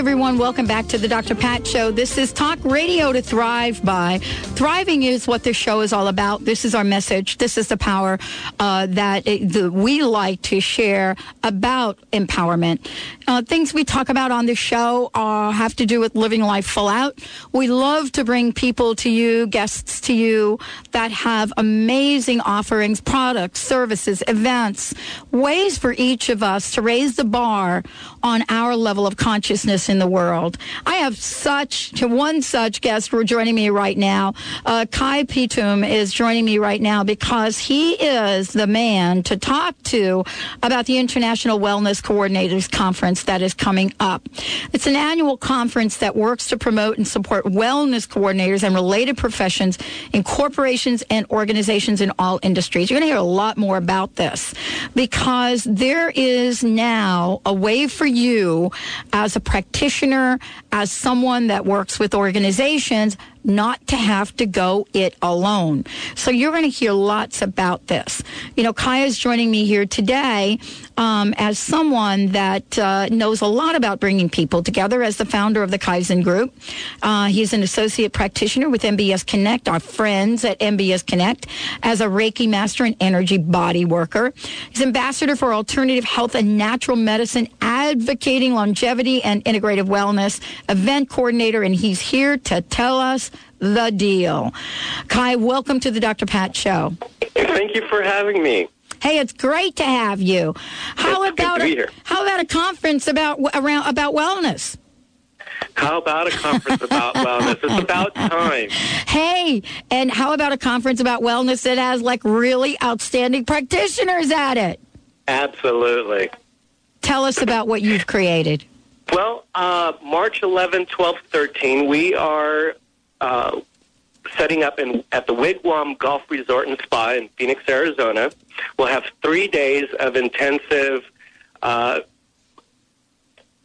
everyone. Welcome back to the Dr. Pat Show. This is Talk Radio to Thrive by. Thriving is what this show is all about. This is our message. This is the power uh, that it, we like to share about empowerment. Uh, things we talk about on this show uh, have to do with living life full out. We love to bring people to you, guests to you that have amazing offerings, products, services, events, ways for each of us to raise the bar on our level of consciousness in the world. I have such one such guest who are joining me right now. Uh, Kai Pitum is joining me right now because he is the man to talk to about the International Wellness Coordinators Conference that is coming up. It's an annual conference that works to promote and support wellness coordinators and related professions in corporations and organizations in all industries. You're going to hear a lot more about this because there is now a way for you as a practitioner, as someone that works with organizations, not to have to go it alone. So you're going to hear lots about this. You know, Kai is joining me here today um, as someone that uh, knows a lot about bringing people together as the founder of the Kaizen Group. Uh, he's an associate practitioner with MBS Connect, our friends at MBS Connect, as a Reiki master and energy body worker. He's ambassador for alternative health and natural medicine, advocating longevity and integrative wellness, event coordinator, and he's here to tell us the deal. Kai, welcome to the Dr. Pat Show. Thank you for having me. Hey, it's great to have you. How it's about a, how about a conference about around about wellness? How about a conference about wellness? It's about time. Hey, and how about a conference about wellness that has like really outstanding practitioners at it? Absolutely. Tell us about what you've created. Well, uh, March 11, 12, 13, we are uh, setting up in, at the Wigwam Golf Resort and Spa in Phoenix, Arizona. We'll have three days of intensive uh,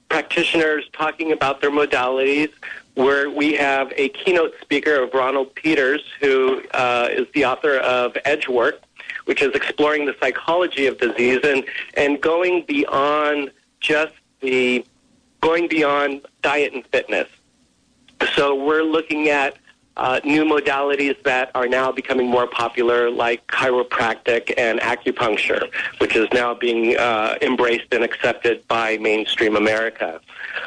practitioners talking about their modalities. Where we have a keynote speaker of Ronald Peters, who uh, is the author of Edgework, which is exploring the psychology of disease and, and going beyond just the going beyond diet and fitness. So we're looking at uh, new modalities that are now becoming more popular, like chiropractic and acupuncture, which is now being uh, embraced and accepted by mainstream America.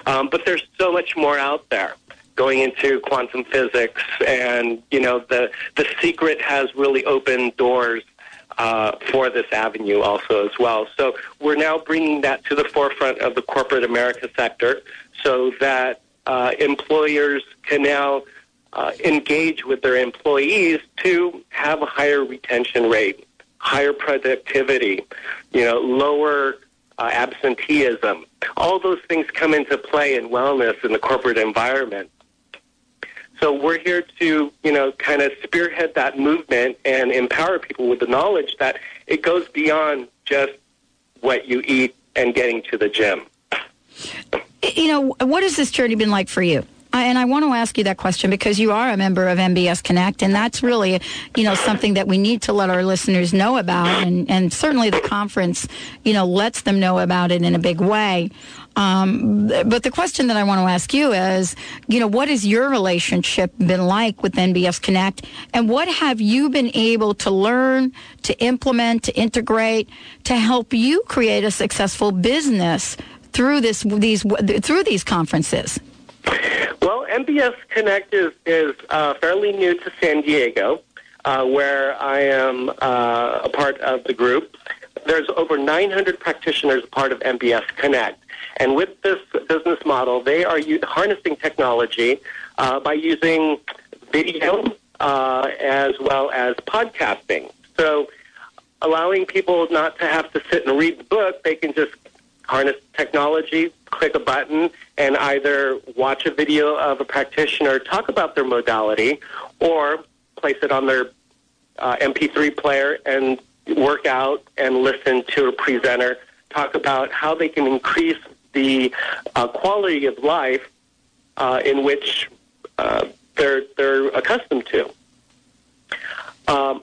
Um, but there's so much more out there going into quantum physics, and you know the the secret has really opened doors uh, for this avenue also as well. So we're now bringing that to the forefront of the corporate America sector, so that uh, employers can now uh, engage with their employees to have a higher retention rate, higher productivity, you know, lower uh, absenteeism. All those things come into play in wellness in the corporate environment. So we're here to, you know, kind of spearhead that movement and empower people with the knowledge that it goes beyond just what you eat and getting to the gym. You know, what has this journey been like for you? and I want to ask you that question because you are a member of MBS Connect, and that's really, you know, something that we need to let our listeners know about, and, and certainly the conference, you know, lets them know about it in a big way. Um, but the question that I want to ask you is, you know, what has your relationship been like with MBS Connect, and what have you been able to learn, to implement, to integrate, to help you create a successful business through this these through these conferences? Well, MBS Connect is, is uh, fairly new to San Diego, uh, where I am uh, a part of the group. There's over 900 practitioners part of MBS Connect. And with this business model, they are u- harnessing technology uh, by using video uh, as well as podcasting. So allowing people not to have to sit and read the book, they can just harness technology, click a button, and either watch a video of a practitioner talk about their modality or place it on their uh, MP3 player and work out and listen to a presenter talk about how they can increase the uh, quality of life uh, in which uh, they're, they're accustomed to. Um,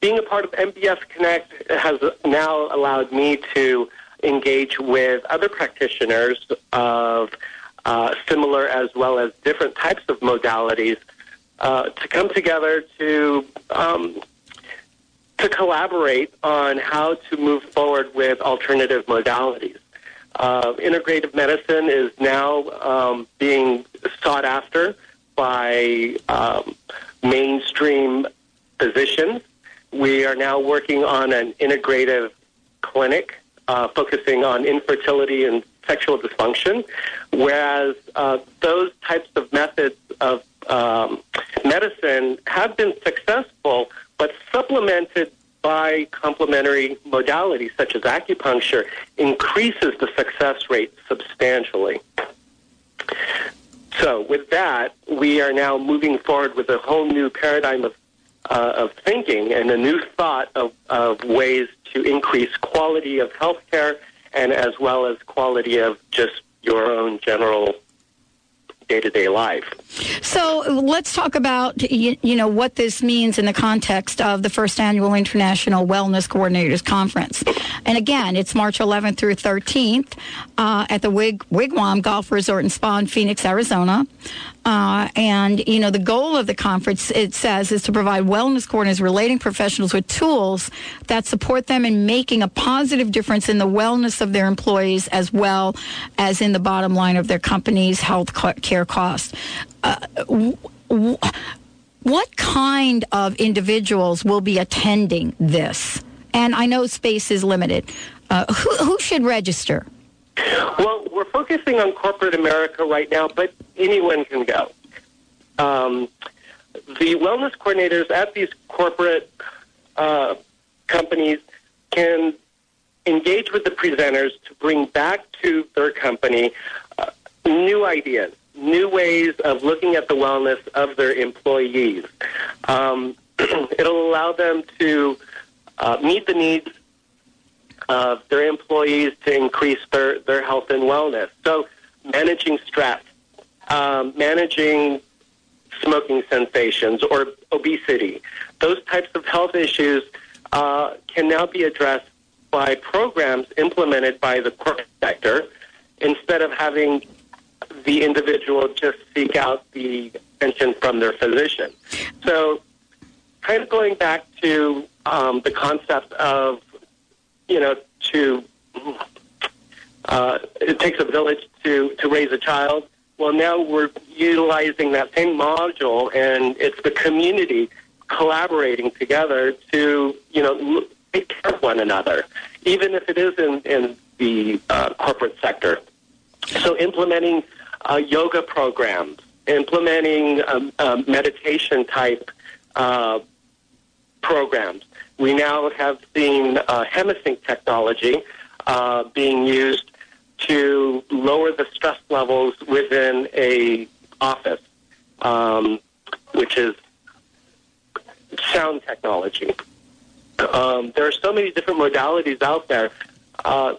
being a part of MBS Connect has now allowed me to engage with other practitioners of uh, similar as well as different types of modalities uh, to come together to um, to collaborate on how to move forward with alternative modalities. Uh, integrative medicine is now um, being sought after by um, mainstream physicians. We are now working on an integrative clinic uh, focusing on infertility and sexual dysfunction, whereas uh, those types of methods of um, medicine have been successful, but supplemented by complementary modalities such as acupuncture increases the success rate substantially. So, with that, we are now moving forward with a whole new paradigm of, uh, of thinking and a new thought of, of ways to increase quality of healthcare and as well as quality of just your own general day to day life. So let's talk about you, you, know what this means in the context of the first annual International Wellness Coordinators Conference. And again, it's March 11th through 13th uh, at the Wig, Wigwam Golf Resort and Spa in Phoenix, Arizona. Uh, and, you know, the goal of the conference, it says, is to provide wellness coordinators relating professionals with tools that support them in making a positive difference in the wellness of their employees as well as in the bottom line of their company's health care costs. Uh, w- w- what kind of individuals will be attending this? And I know space is limited. Uh, who, who should register? Well, we're focusing on corporate America right now, but anyone can go. Um, the wellness coordinators at these corporate uh, companies can engage with the presenters to bring back to their company uh, new ideas, new ways of looking at the wellness of their employees. Um, it'll allow them to uh, meet the needs of their employees to increase their, their health and wellness. So, managing stress, um, managing smoking cessations or obesity, those types of health issues uh, can now be addressed by programs implemented by the corporate sector instead of having the individual just seek out the attention from their physician. So, kind of going back to um, the concept of you know, to uh, it takes a village to to raise a child. Well, now we're utilizing that same module, and it's the community collaborating together to you know take care of one another, even if it is in in the uh, corporate sector. So implementing uh, yoga programs, implementing um, uh, meditation type uh, programs, we now have seen uh, Hemi-Sync technology uh, being used to lower the stress levels within a office, um, which is sound technology. Um, there are so many different modalities out there, uh,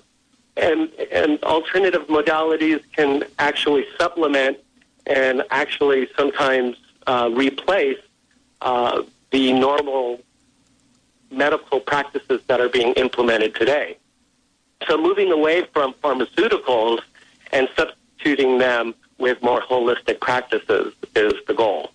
and and alternative modalities can actually supplement and actually sometimes uh, replace uh, the normal medical practices that are being implemented today. So moving away from pharmaceuticals and substituting them with more holistic practices is the goal.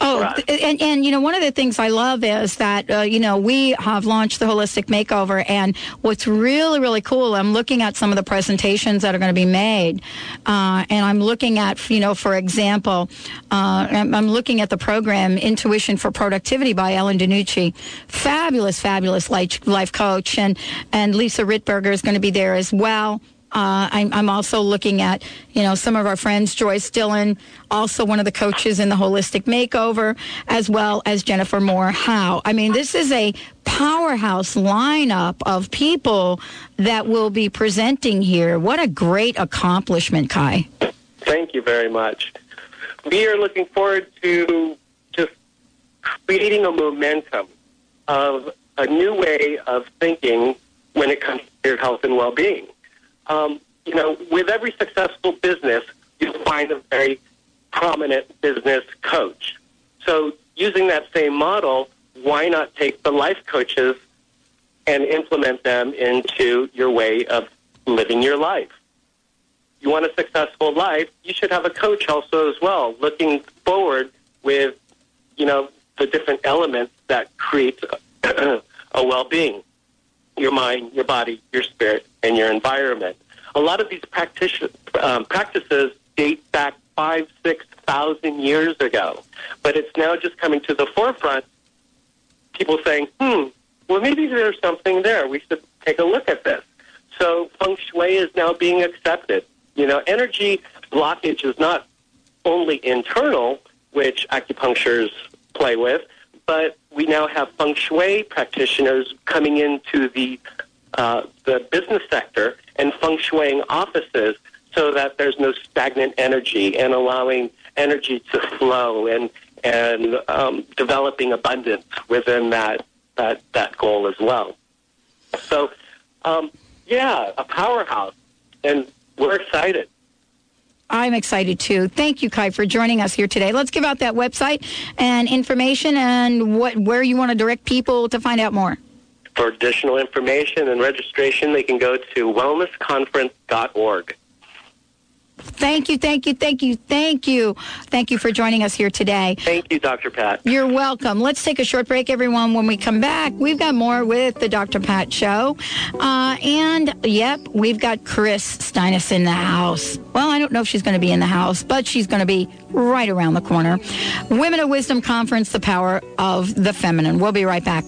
Oh, and, and you know, one of the things I love is that, uh, you know, we have launched the Holistic Makeover. And what's really, really cool, I'm looking at some of the presentations that are going to be made. Uh, and I'm looking at, you know, for example, uh, I'm, I'm, looking at the program Intuition for Productivity by Ellen DiNucci. Fabulous, fabulous life, life coach. And, and Lisa Ritberger is going to be there as well. Uh, I'm, I'm, also looking at, you know, some of our friends, Joyce Dillon, also one of the coaches in the Holistic Makeover, as well as Jennifer Moore Howe. I mean, this is a powerhouse lineup of people that will be presenting here. What a great accomplishment, Kai. Thank you very much. We are looking forward to just creating a momentum of a new way of thinking when it comes to your health and well-being um, you know, with every successful business, you find a very prominent business coach. So using that same model, why not take the life coaches and implement them into your way of living your life? you want a successful life, you should have a coach also as well, looking forward with, you know, the different elements that create a well-being, your mind, your body, your spirit, and your environment. A lot of these um, practices date back five, six thousand years ago, but it's now just coming to the forefront. People saying, "Hmm, well, maybe there's something there. We should take a look at this." So feng shui is now being accepted. You know, energy blockage is not only internal, which acupuncturists play with, but we now have feng shui practitioners coming into the uh, the business sector and feng shuiing offices so that there's no stagnant energy and allowing energy to flow and and um, developing abundance within that that that goal as well. So, um, yeah, a powerhouse, and we're excited. I'm excited too. Thank you, Kai, for joining us here today. Let's give out that website and information and what where you want to direct people to find out more. For additional information and registration, they can go to wellnessconference.org. Thank you, thank you, thank you, thank you. Thank you for joining us here today. Thank you, Dr. Pat. You're welcome. Let's take a short break, everyone. When we come back, we've got more with the Dr. Pat Show. Uh, and, yep, we've got Kris Steinnes in the house. Well, I don't know if she's going to be in the house, but she's going to be right around the corner. Women of Wisdom Conference, The Power of the Feminine. We'll be right back.